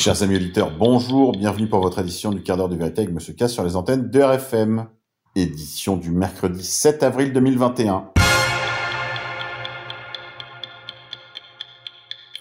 Chers amis auditeurs, bonjour, bienvenue pour votre édition du quart d'heure de vérité avec Monsieur K sur les antennes de. Édition du mercredi 7 avril 2021.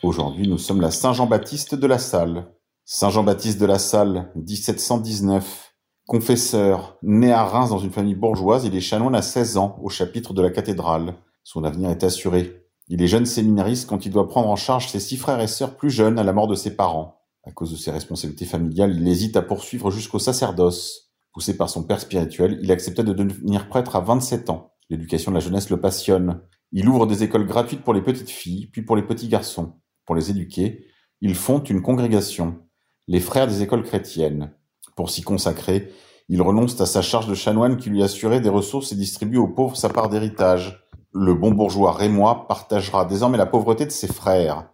Aujourd'hui, nous sommes la Saint-Jean-Baptiste de la Salle. Saint Jean-Baptiste de la Salle, 1719. Confesseur, né à Reims dans une famille bourgeoise, il est chanoine à 16 ans au chapitre de la cathédrale. Son avenir est assuré. Il est jeune séminariste quand il doit prendre en charge ses six frères et sœurs plus jeunes à la mort de ses parents. À cause de ses responsabilités familiales, il hésite à poursuivre jusqu'au sacerdoce. Poussé par son père spirituel, il acceptait de devenir prêtre à 27 ans. L'éducation de la jeunesse le passionne. Il ouvre des écoles gratuites pour les petites filles, puis pour les petits garçons. Pour les éduquer, il fonde une congrégation les frères des écoles chrétiennes. Pour s'y consacrer, il renonce à sa charge de chanoine qui lui assurait des ressources et distribue aux pauvres sa part d'héritage. Le bon bourgeois rémois partagera désormais la pauvreté de ses frères.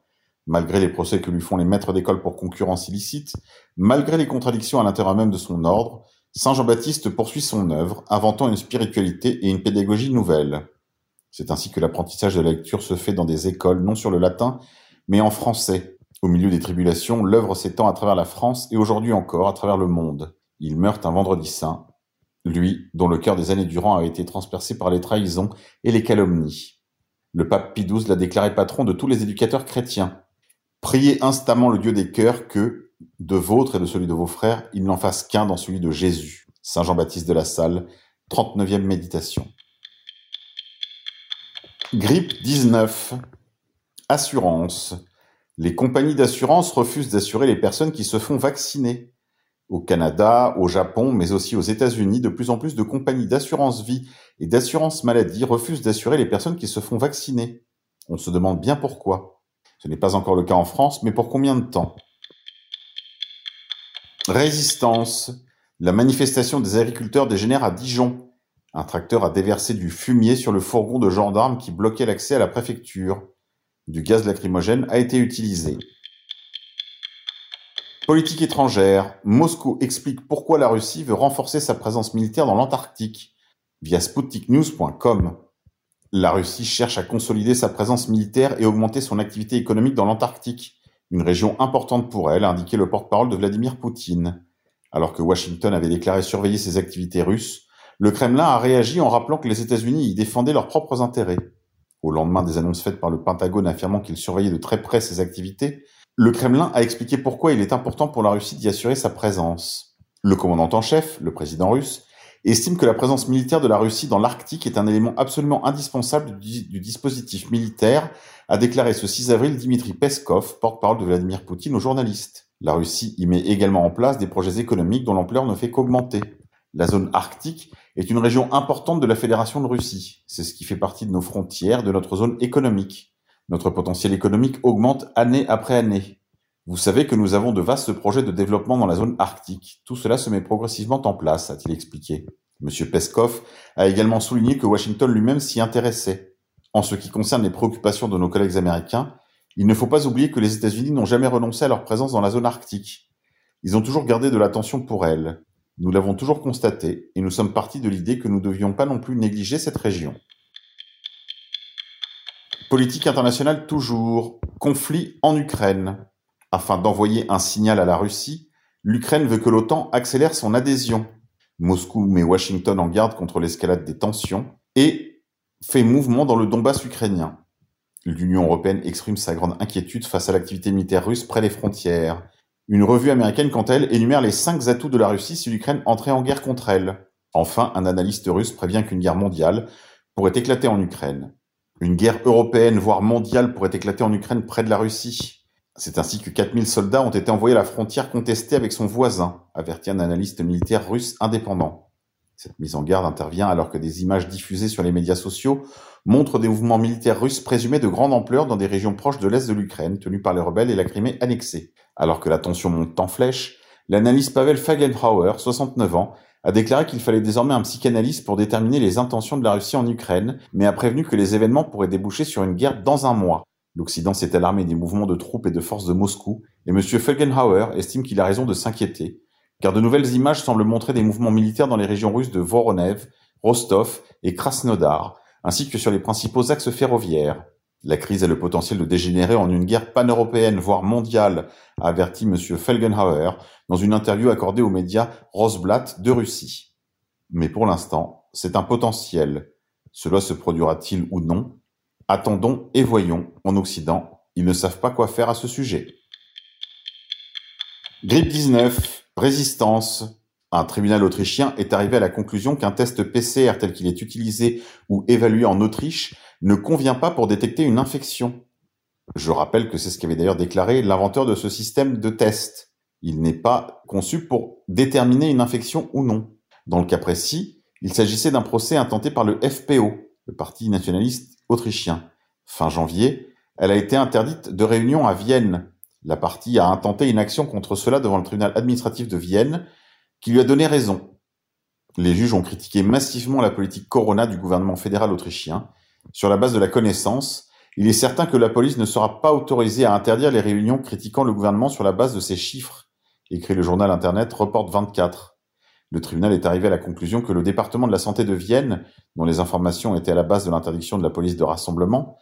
Malgré les procès que lui font les maîtres d'école pour concurrence illicite, malgré les contradictions à l'intérieur même de son ordre, Saint Jean-Baptiste poursuit son œuvre, inventant une spiritualité et une pédagogie nouvelle. C'est ainsi que l'apprentissage de la lecture se fait dans des écoles non sur le latin, mais en français, au milieu des tribulations, l'œuvre s'étend à travers la France et aujourd'hui encore à travers le monde. Il meurt un vendredi saint, lui dont le cœur des années durant a été transpercé par les trahisons et les calomnies. Le pape Pie l'a déclaré patron de tous les éducateurs chrétiens. Priez instamment le Dieu des cœurs que, de vôtre et de celui de vos frères, il n'en fasse qu'un dans celui de Jésus. Saint Jean-Baptiste de la Salle, 39e méditation. Grippe 19. Assurance. Les compagnies d'assurance refusent d'assurer les personnes qui se font vacciner. Au Canada, au Japon, mais aussi aux États-Unis, de plus en plus de compagnies d'assurance vie et d'assurance maladie refusent d'assurer les personnes qui se font vacciner. On se demande bien pourquoi. Ce n'est pas encore le cas en France, mais pour combien de temps? Résistance. La manifestation des agriculteurs dégénère à Dijon. Un tracteur a déversé du fumier sur le fourgon de gendarmes qui bloquait l'accès à la préfecture. Du gaz lacrymogène a été utilisé. Politique étrangère. Moscou explique pourquoi la Russie veut renforcer sa présence militaire dans l'Antarctique via sputniknews.com. La Russie cherche à consolider sa présence militaire et augmenter son activité économique dans l'Antarctique, une région importante pour elle, a indiqué le porte-parole de Vladimir Poutine. Alors que Washington avait déclaré surveiller ses activités russes, le Kremlin a réagi en rappelant que les États-Unis y défendaient leurs propres intérêts au lendemain des annonces faites par le Pentagone affirmant qu'il surveillait de très près ses activités, le Kremlin a expliqué pourquoi il est important pour la Russie d'y assurer sa présence. Le commandant en chef, le président russe, estime que la présence militaire de la Russie dans l'Arctique est un élément absolument indispensable du, dispositif militaire, a déclaré ce 6 avril Dimitri Peskov, porte-parole de Vladimir Poutine aux journalistes. La Russie y met également en place des projets économiques dont l'ampleur ne fait qu'augmenter. La zone arctique est une région importante de la Fédération de Russie. C'est ce qui fait partie de nos frontières, de notre zone économique. Notre potentiel économique augmente année après année. Vous savez que nous avons de vastes projets de développement dans la zone arctique. Tout cela se met progressivement en place, a-t-il expliqué. M. Peskov a également souligné que Washington lui-même s'y intéressait. En ce qui concerne les préoccupations de nos collègues américains, il ne faut pas oublier que les États-Unis n'ont jamais renoncé à leur présence dans la zone arctique. Ils ont toujours gardé de l'attention pour elle. Nous l'avons toujours constaté, et nous sommes partis de l'idée que nous ne devions pas non plus négliger cette région. Politique internationale toujours. Conflit en Ukraine. Afin d'envoyer un signal à la Russie, l'Ukraine veut que l'OTAN accélère son adhésion. Moscou met Washington en garde contre l'escalade des tensions et fait mouvement dans le Donbass ukrainien. L'Union européenne exprime sa grande inquiétude face à l'activité militaire russe près des frontières. Une revue américaine, quant à elle, énumère les cinq atouts de la Russie si l'Ukraine entrait en guerre contre elle. Enfin, un analyste russe prévient qu'une guerre mondiale pourrait éclater en Ukraine. Une guerre européenne, voire mondiale, pourrait éclater en Ukraine près de la Russie. C'est ainsi que 4000 soldats ont été envoyés à la frontière contestée avec son voisin, avertit un analyste militaire russe indépendant. Cette mise en garde intervient alors que des images diffusées sur les médias sociaux montrent des mouvements militaires russes présumés de grande ampleur dans des régions proches de l'est de l'Ukraine, tenues par les rebelles et la Crimée annexée. Alors que la tension monte en flèche, l'analyste Pavel Fagenhauer, 69 ans, a déclaré qu'il fallait désormais un psychanalyste pour déterminer les intentions de la Russie en Ukraine, mais a prévenu que les événements pourraient déboucher sur une guerre dans un mois. L'Occident s'est alarmé des mouvements de troupes et de forces de Moscou, et M. Felgenhauer estime qu'il a raison de s'inquiéter, car de nouvelles images semblent montrer des mouvements militaires dans les régions russes de Voronev, Rostov et Krasnodar, ainsi que sur les principaux axes ferroviaires. La crise a le potentiel de dégénérer en une guerre pan-européenne, voire mondiale, a averti M. Felgenhauer dans une interview accordée aux médias Rosblatt de Russie. Mais pour l'instant, c'est un potentiel. Cela se produira-t-il ou non? Attendons et voyons. En Occident, ils ne savent pas quoi faire à ce sujet. Grippe 19, résistance. Un tribunal autrichien est arrivé à la conclusion qu'un test PCR tel qu'il est utilisé ou évalué en Autriche ne convient pas pour détecter une infection. Je rappelle que c'est ce qu'avait d'ailleurs déclaré l'inventeur de ce système de test. Il n'est pas conçu pour déterminer une infection ou non. Dans le cas précis, il s'agissait d'un procès intenté par le FPO, le Parti nationaliste autrichien. Fin janvier, elle a été interdite de réunion à Vienne. La partie a intenté une action contre cela devant le tribunal administratif de Vienne, qui lui a donné raison. Les juges ont critiqué massivement la politique Corona du gouvernement fédéral autrichien. Sur la base de la connaissance, il est certain que la police ne sera pas autorisée à interdire les réunions critiquant le gouvernement sur la base de ces chiffres, écrit le journal internet Report 24. Le tribunal est arrivé à la conclusion que le département de la santé de Vienne, dont les informations étaient à la base de l'interdiction de la police de rassemblement,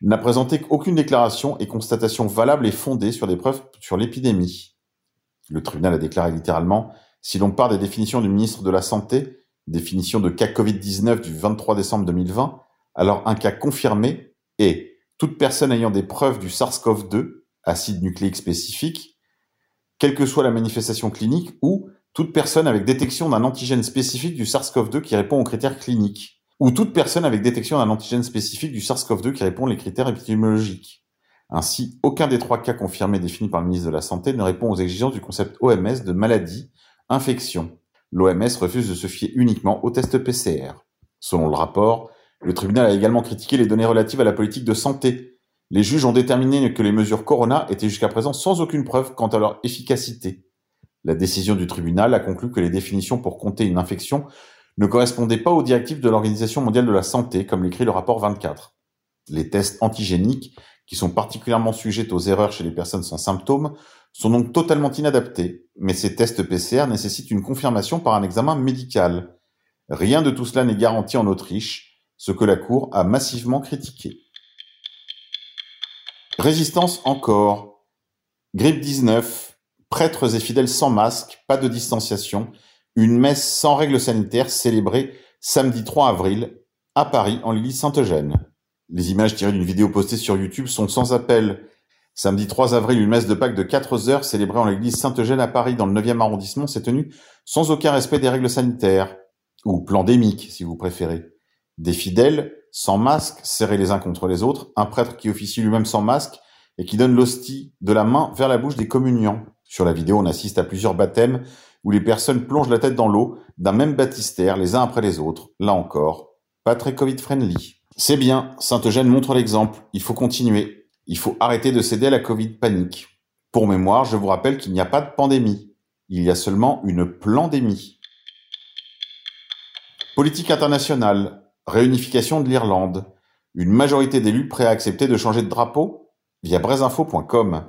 n'a présenté aucune déclaration et constatation valable et fondée sur des preuves sur l'épidémie. Le tribunal a déclaré littéralement si l'on part des définitions du ministre de la Santé, définition de cas Covid-19 du 23 décembre 2020, alors un cas confirmé est toute personne ayant des preuves du SARS-CoV-2, acide nucléique spécifique, quelle que soit la manifestation clinique, ou toute personne avec détection d'un antigène spécifique du SARS-CoV-2 qui répond aux critères cliniques, ou toute personne avec détection d'un antigène spécifique du SARS-CoV-2 qui répond aux critères épidémiologiques. Ainsi, aucun des trois cas confirmés définis par le ministre de la Santé ne répond aux exigences du concept OMS de maladie, infection. L'OMS refuse de se fier uniquement au test PCR. Selon le rapport, le tribunal a également critiqué les données relatives à la politique de santé. Les juges ont déterminé que les mesures Corona étaient jusqu'à présent sans aucune preuve quant à leur efficacité. La décision du tribunal a conclu que les définitions pour compter une infection ne correspondaient pas aux directives de l'Organisation mondiale de la santé, comme l'écrit le rapport 24. Les tests antigéniques, qui sont particulièrement sujets aux erreurs chez les personnes sans symptômes, sont donc totalement inadaptés, mais ces tests PCR nécessitent une confirmation par un examen médical. Rien de tout cela n'est garanti en Autriche, ce que la Cour a massivement critiqué. Résistance encore. Grippe 19, Prêtres et fidèles sans masque, pas de distanciation, une messe sans règles sanitaires célébrée samedi 3 avril à Paris en l'église Saint-Eugène. Les images tirées d'une vidéo postée sur YouTube sont sans appel. Samedi 3 avril, une messe de Pâques de 4 heures célébrée en l'église Saint-Eugène à Paris dans le 9e arrondissement s'est tenue sans aucun respect des règles sanitaires, ou plandémiques si vous préférez. Des fidèles, sans masque, serrés les uns contre les autres, un prêtre qui officie lui-même sans masque et qui donne l'hostie de la main vers la bouche des communiants. Sur la vidéo, on assiste à plusieurs baptêmes où les personnes plongent la tête dans l'eau d'un même baptistère les uns après les autres. Là encore, pas très Covid-friendly. C'est bien, Saint-Eugène montre l'exemple. Il faut continuer. Il faut arrêter de céder à la Covid panique. Pour mémoire, je vous rappelle qu'il n'y a pas de pandémie. Il y a seulement une plandémie. Politique internationale. Réunification de l'Irlande. Une majorité d'élus prêts à accepter de changer de drapeau Via brezinfo.com.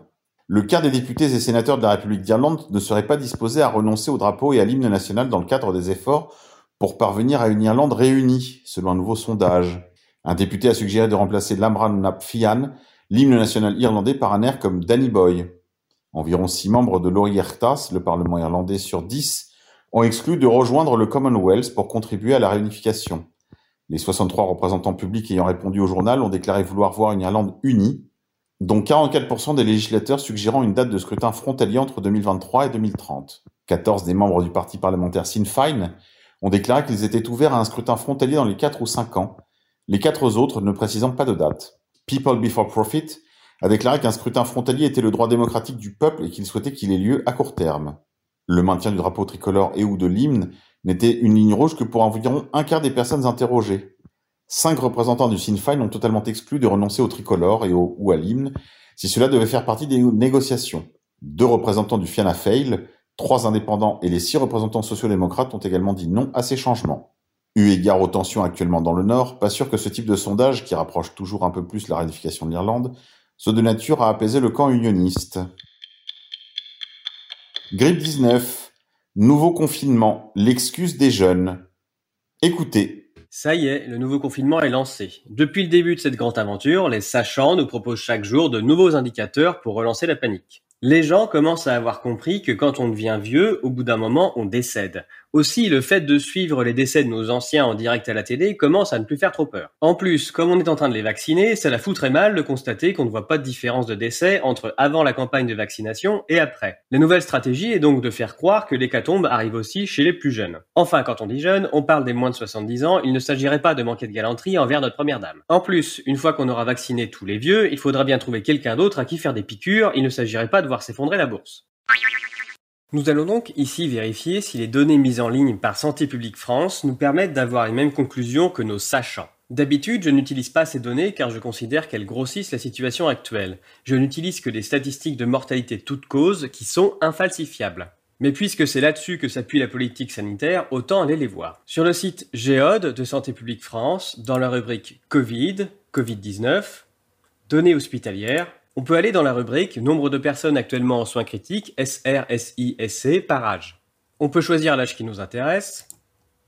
Le quart des députés et sénateurs de la République d'Irlande ne seraient pas disposés à renoncer au drapeau et à l'hymne national dans le cadre des efforts pour parvenir à une Irlande réunie, selon un nouveau sondage. Un député a suggéré de remplacer l'Amran Nap Fiann, l'hymne national irlandais, par un air comme Danny Boy. Environ six membres de l'Oireachtas, le Parlement irlandais sur dix, ont exclu de rejoindre le Commonwealth pour contribuer à la réunification. Les 63 représentants publics ayant répondu au journal ont déclaré vouloir voir une Irlande unie, dont 44% des législateurs suggérant une date de scrutin frontalier entre 2023 et 2030. 14 des membres du parti parlementaire Sinn Féin ont déclaré qu'ils étaient ouverts à un scrutin frontalier dans les 4 ou 5 ans, les quatre autres ne précisant pas de date. People Before Profit a déclaré qu'un scrutin frontalier était le droit démocratique du peuple et qu'il souhaitait qu'il ait lieu à court terme. Le maintien du drapeau tricolore et ou de l'hymne n'était une ligne rouge que pour environ un quart des personnes interrogées. Cinq représentants du Sinn Féin ont totalement exclu de renoncer au tricolore et au, ou à l'hymne si cela devait faire partie des négociations. Deux représentants du Fianna Fáil, trois indépendants et les six représentants sociaux-démocrates ont également dit non à ces changements. Eu égard aux tensions actuellement dans le Nord, pas sûr que ce type de sondage, qui rapproche toujours un peu plus la réunification de l'Irlande, soit de nature à apaiser le camp unioniste. Grippe 19. Nouveau confinement. L'excuse des jeunes. Écoutez, Ça y est, le nouveau confinement est lancé. Depuis le début de cette grande aventure, les sachants nous proposent chaque jour de nouveaux indicateurs pour relancer la panique. Les gens commencent à avoir compris que quand on devient vieux, au bout d'un moment, on décède. Aussi, le fait de suivre les décès de nos anciens en direct à la télé commence à ne plus faire trop peur. En plus, comme on est en train de les vacciner, ça la foutrait mal de constater qu'on ne voit pas de différence de décès entre avant la campagne de vaccination et après. La nouvelle stratégie est donc de faire croire que l'hécatombe arrive aussi chez les plus jeunes. Enfin, quand on dit jeunes, on parle des moins de 70 ans, il ne s'agirait pas de manquer de galanterie envers notre première dame. En plus, une fois qu'on aura vacciné tous les vieux, il faudra bien trouver quelqu'un d'autre à qui faire des piqûres, il ne s'agirait pas de voir s'effondrer la bourse. Nous allons donc ici vérifier si les données mises en ligne par Santé publique France nous permettent d'avoir les mêmes conclusions que nos sachants. D'habitude, je n'utilise pas ces données car je considère qu'elles grossissent la situation actuelle. Je n'utilise que des statistiques de mortalité toute cause qui sont infalsifiables. Mais puisque c'est là-dessus que s'appuie la politique sanitaire, autant aller les voir. Sur le site Géode de Santé publique France, dans la rubrique Covid, Covid-19, données hospitalières, on peut aller dans la rubrique Nombre de personnes actuellement en soins critiques, SR, SI, SC, par âge. On peut choisir l'âge qui nous intéresse.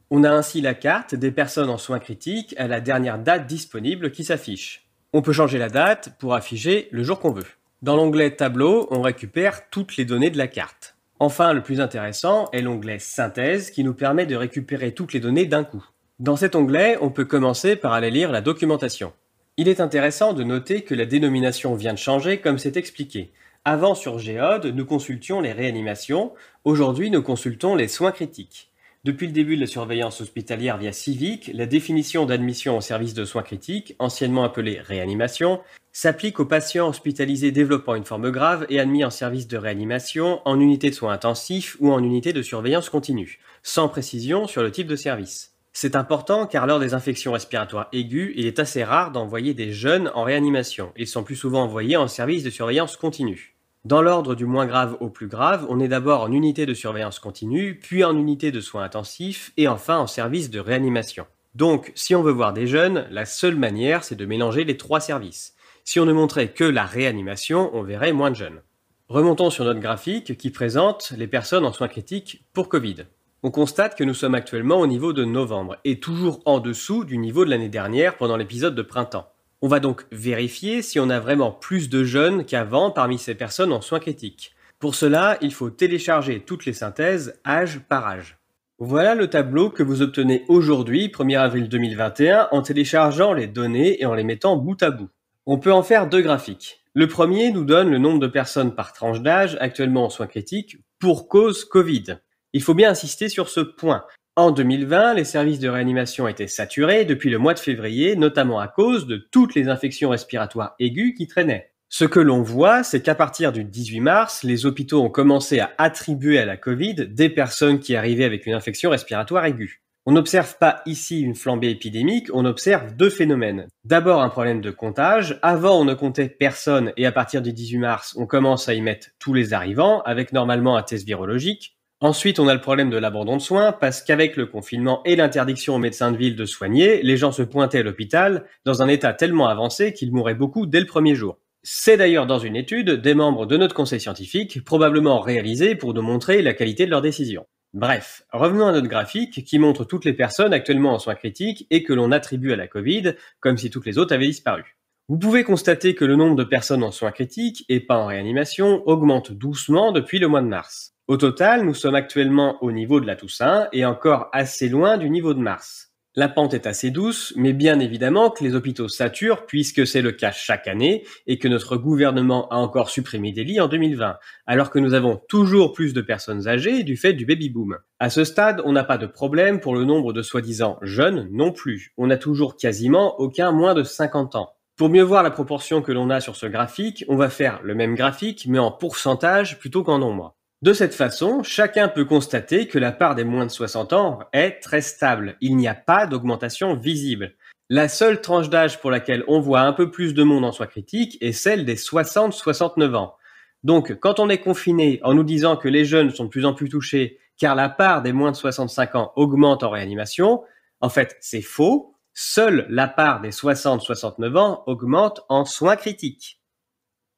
On a ainsi la carte des personnes en soins critiques à la dernière date disponible qui s'affiche. On peut changer la date pour afficher le jour qu'on veut. Dans l'onglet Tableau, on récupère toutes les données de la carte. Enfin, le plus intéressant est l'onglet Synthèse qui nous permet de récupérer toutes les données d'un coup. Dans cet onglet, on peut commencer par aller lire la documentation. Il est intéressant de noter que la dénomination vient de changer comme c'est expliqué. Avant sur Géode, nous consultions les réanimations, aujourd'hui nous consultons les soins critiques. Depuis le début de la surveillance hospitalière via Civic, la définition d'admission au service de soins critiques, anciennement appelée réanimation, s'applique aux patients hospitalisés développant une forme grave et admis en service de réanimation, en unité de soins intensifs ou en unité de surveillance continue, sans précision sur le type de service. C'est important car lors des infections respiratoires aiguës, il est assez rare d'envoyer des jeunes en réanimation. Ils sont plus souvent envoyés en service de surveillance continue. Dans l'ordre du moins grave au plus grave, on est d'abord en unité de surveillance continue, puis en unité de soins intensifs et enfin en service de réanimation. Donc, si on veut voir des jeunes, la seule manière, c'est de mélanger les trois services. Si on ne montrait que la réanimation, on verrait moins de jeunes. Remontons sur notre graphique qui présente les personnes en soins critiques pour Covid on constate que nous sommes actuellement au niveau de novembre et toujours en dessous du niveau de l'année dernière pendant l'épisode de printemps. On va donc vérifier si on a vraiment plus de jeunes qu'avant parmi ces personnes en soins critiques. Pour cela, il faut télécharger toutes les synthèses âge par âge. Voilà le tableau que vous obtenez aujourd'hui, 1er avril 2021, en téléchargeant les données et en les mettant bout à bout. On peut en faire deux graphiques. Le premier nous donne le nombre de personnes par tranche d'âge actuellement en soins critiques pour cause Covid. Il faut bien insister sur ce point. En 2020, les services de réanimation étaient saturés depuis le mois de février, notamment à cause de toutes les infections respiratoires aiguës qui traînaient. Ce que l'on voit, c'est qu'à partir du 18 mars, les hôpitaux ont commencé à attribuer à la Covid des personnes qui arrivaient avec une infection respiratoire aiguë. On n'observe pas ici une flambée épidémique, on observe deux phénomènes. D'abord un problème de comptage. Avant, on ne comptait personne et à partir du 18 mars, on commence à y mettre tous les arrivants avec normalement un test virologique. Ensuite, on a le problème de l'abandon de soins, parce qu'avec le confinement et l'interdiction aux médecins de ville de soigner, les gens se pointaient à l'hôpital dans un état tellement avancé qu'ils mouraient beaucoup dès le premier jour. C'est d'ailleurs dans une étude des membres de notre conseil scientifique, probablement réalisée pour nous montrer la qualité de leurs décisions. Bref, revenons à notre graphique qui montre toutes les personnes actuellement en soins critiques et que l'on attribue à la Covid, comme si toutes les autres avaient disparu. Vous pouvez constater que le nombre de personnes en soins critiques et pas en réanimation augmente doucement depuis le mois de mars. Au total, nous sommes actuellement au niveau de la Toussaint et encore assez loin du niveau de Mars. La pente est assez douce, mais bien évidemment que les hôpitaux saturent puisque c'est le cas chaque année et que notre gouvernement a encore supprimé des lits en 2020, alors que nous avons toujours plus de personnes âgées du fait du baby-boom. À ce stade, on n'a pas de problème pour le nombre de soi-disant jeunes non plus. On n'a toujours quasiment aucun moins de 50 ans. Pour mieux voir la proportion que l'on a sur ce graphique, on va faire le même graphique mais en pourcentage plutôt qu'en nombre. De cette façon, chacun peut constater que la part des moins de 60 ans est très stable. Il n'y a pas d'augmentation visible. La seule tranche d'âge pour laquelle on voit un peu plus de monde en soins critiques est celle des 60-69 ans. Donc, quand on est confiné en nous disant que les jeunes sont de plus en plus touchés car la part des moins de 65 ans augmente en réanimation, en fait, c'est faux. Seule la part des 60-69 ans augmente en soins critiques.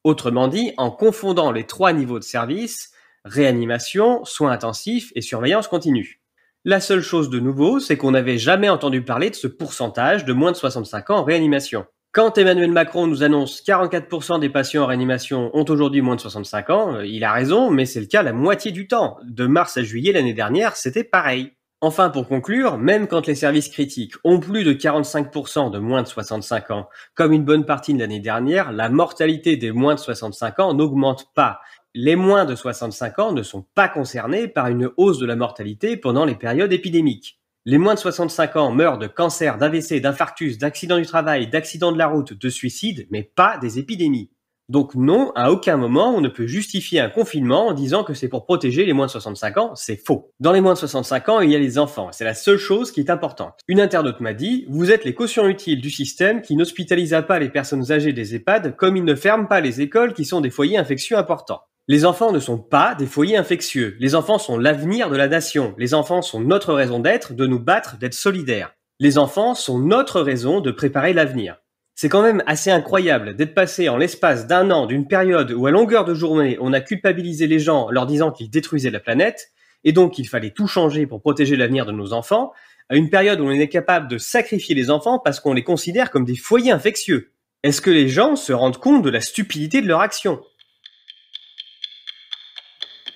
Autrement dit, en confondant les trois niveaux de service, réanimation, soins intensifs et surveillance continue. La seule chose de nouveau, c'est qu'on n'avait jamais entendu parler de ce pourcentage de moins de 65 ans en réanimation. Quand Emmanuel Macron nous annonce 44% des patients en réanimation ont aujourd'hui moins de 65 ans, euh, il a raison, mais c'est le cas la moitié du temps. De mars à juillet l'année dernière, c'était pareil. Enfin, pour conclure, même quand les services critiques ont plus de 45% de moins de 65 ans, comme une bonne partie de l'année dernière, la mortalité des moins de 65 ans n'augmente pas. Les moins de 65 ans ne sont pas concernés par une hausse de la mortalité pendant les périodes épidémiques. Les moins de 65 ans meurent de cancer, d'AVC, d'infarctus, d'accidents du travail, d'accidents de la route, de suicide, mais pas des épidémies. Donc non, à aucun moment on ne peut justifier un confinement en disant que c'est pour protéger les moins de 65 ans, c'est faux. Dans les moins de 65 ans, il y a les enfants, c'est la seule chose qui est importante. Une internaute m'a dit, vous êtes les cautions utiles du système qui n'hospitalisa pas les personnes âgées des EHPAD comme il ne ferme pas les écoles qui sont des foyers infectieux importants. Les enfants ne sont pas des foyers infectieux. Les enfants sont l'avenir de la nation. Les enfants sont notre raison d'être, de nous battre, d'être solidaires. Les enfants sont notre raison de préparer l'avenir. C'est quand même assez incroyable d'être passé en l'espace d'un an d'une période où à longueur de journée on a culpabilisé les gens leur disant qu'ils détruisaient la planète et donc qu'il fallait tout changer pour protéger l'avenir de nos enfants, à une période où on est capable de sacrifier les enfants parce qu'on les considère comme des foyers infectieux. Est-ce que les gens se rendent compte de la stupidité de leur action?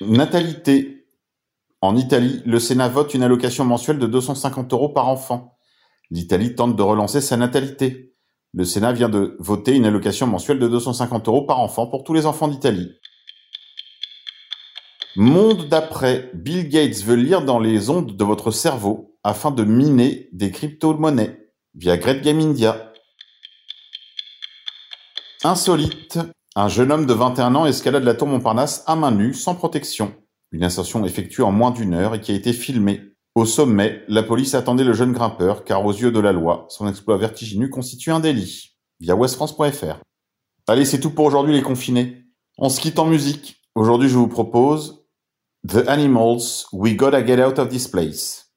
Natalité. En Italie, le Sénat vote une allocation mensuelle de 250 euros par enfant. L'Italie tente de relancer sa natalité. Le Sénat vient de voter une allocation mensuelle de 250 euros par enfant pour tous les enfants d'Italie. Monde d'après, Bill Gates veut lire dans les ondes de votre cerveau afin de miner des crypto-monnaies via Great Game India. Insolite, un jeune homme de 21 ans escalade la tour Montparnasse à main nue, sans protection. Une ascension effectuée en moins d'une heure et qui a été filmée. Au sommet, la police attendait le jeune grimpeur car aux yeux de la loi, son exploit vertigineux constitue un délit. Via westfrance.fr. Allez, c'est tout pour aujourd'hui les confinés. On se quitte en musique. Aujourd'hui, je vous propose The Animals, We Gotta Get Out of This Place.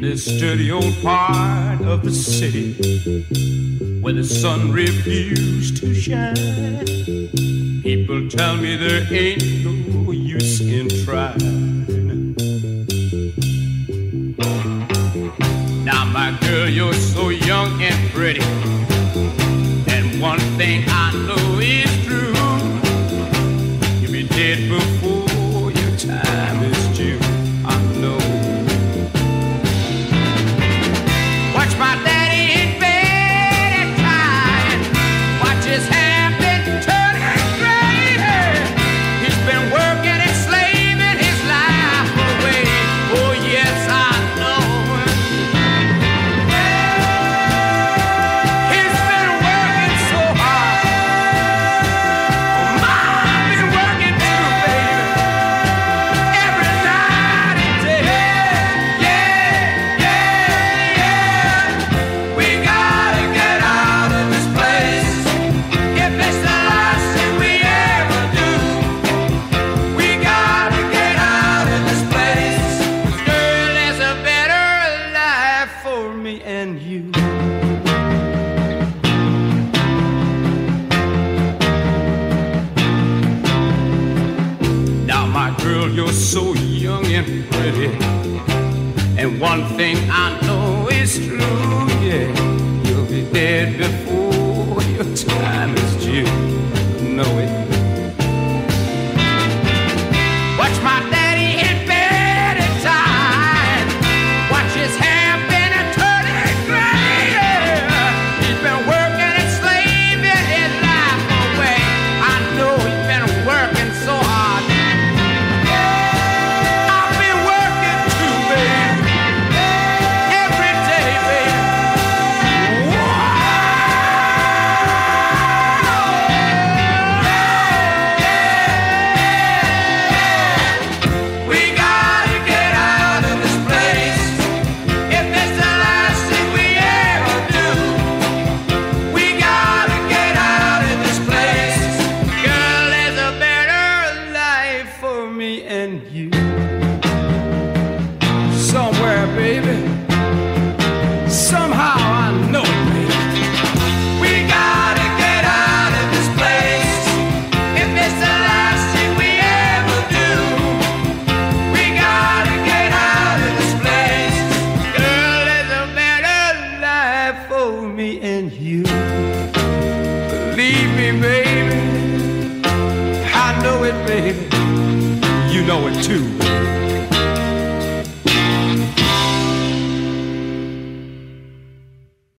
this dirty old part of the city where the sun refused to shine. People tell me there ain't no use in trying. Now, my girl, you're so young and pretty, me and you.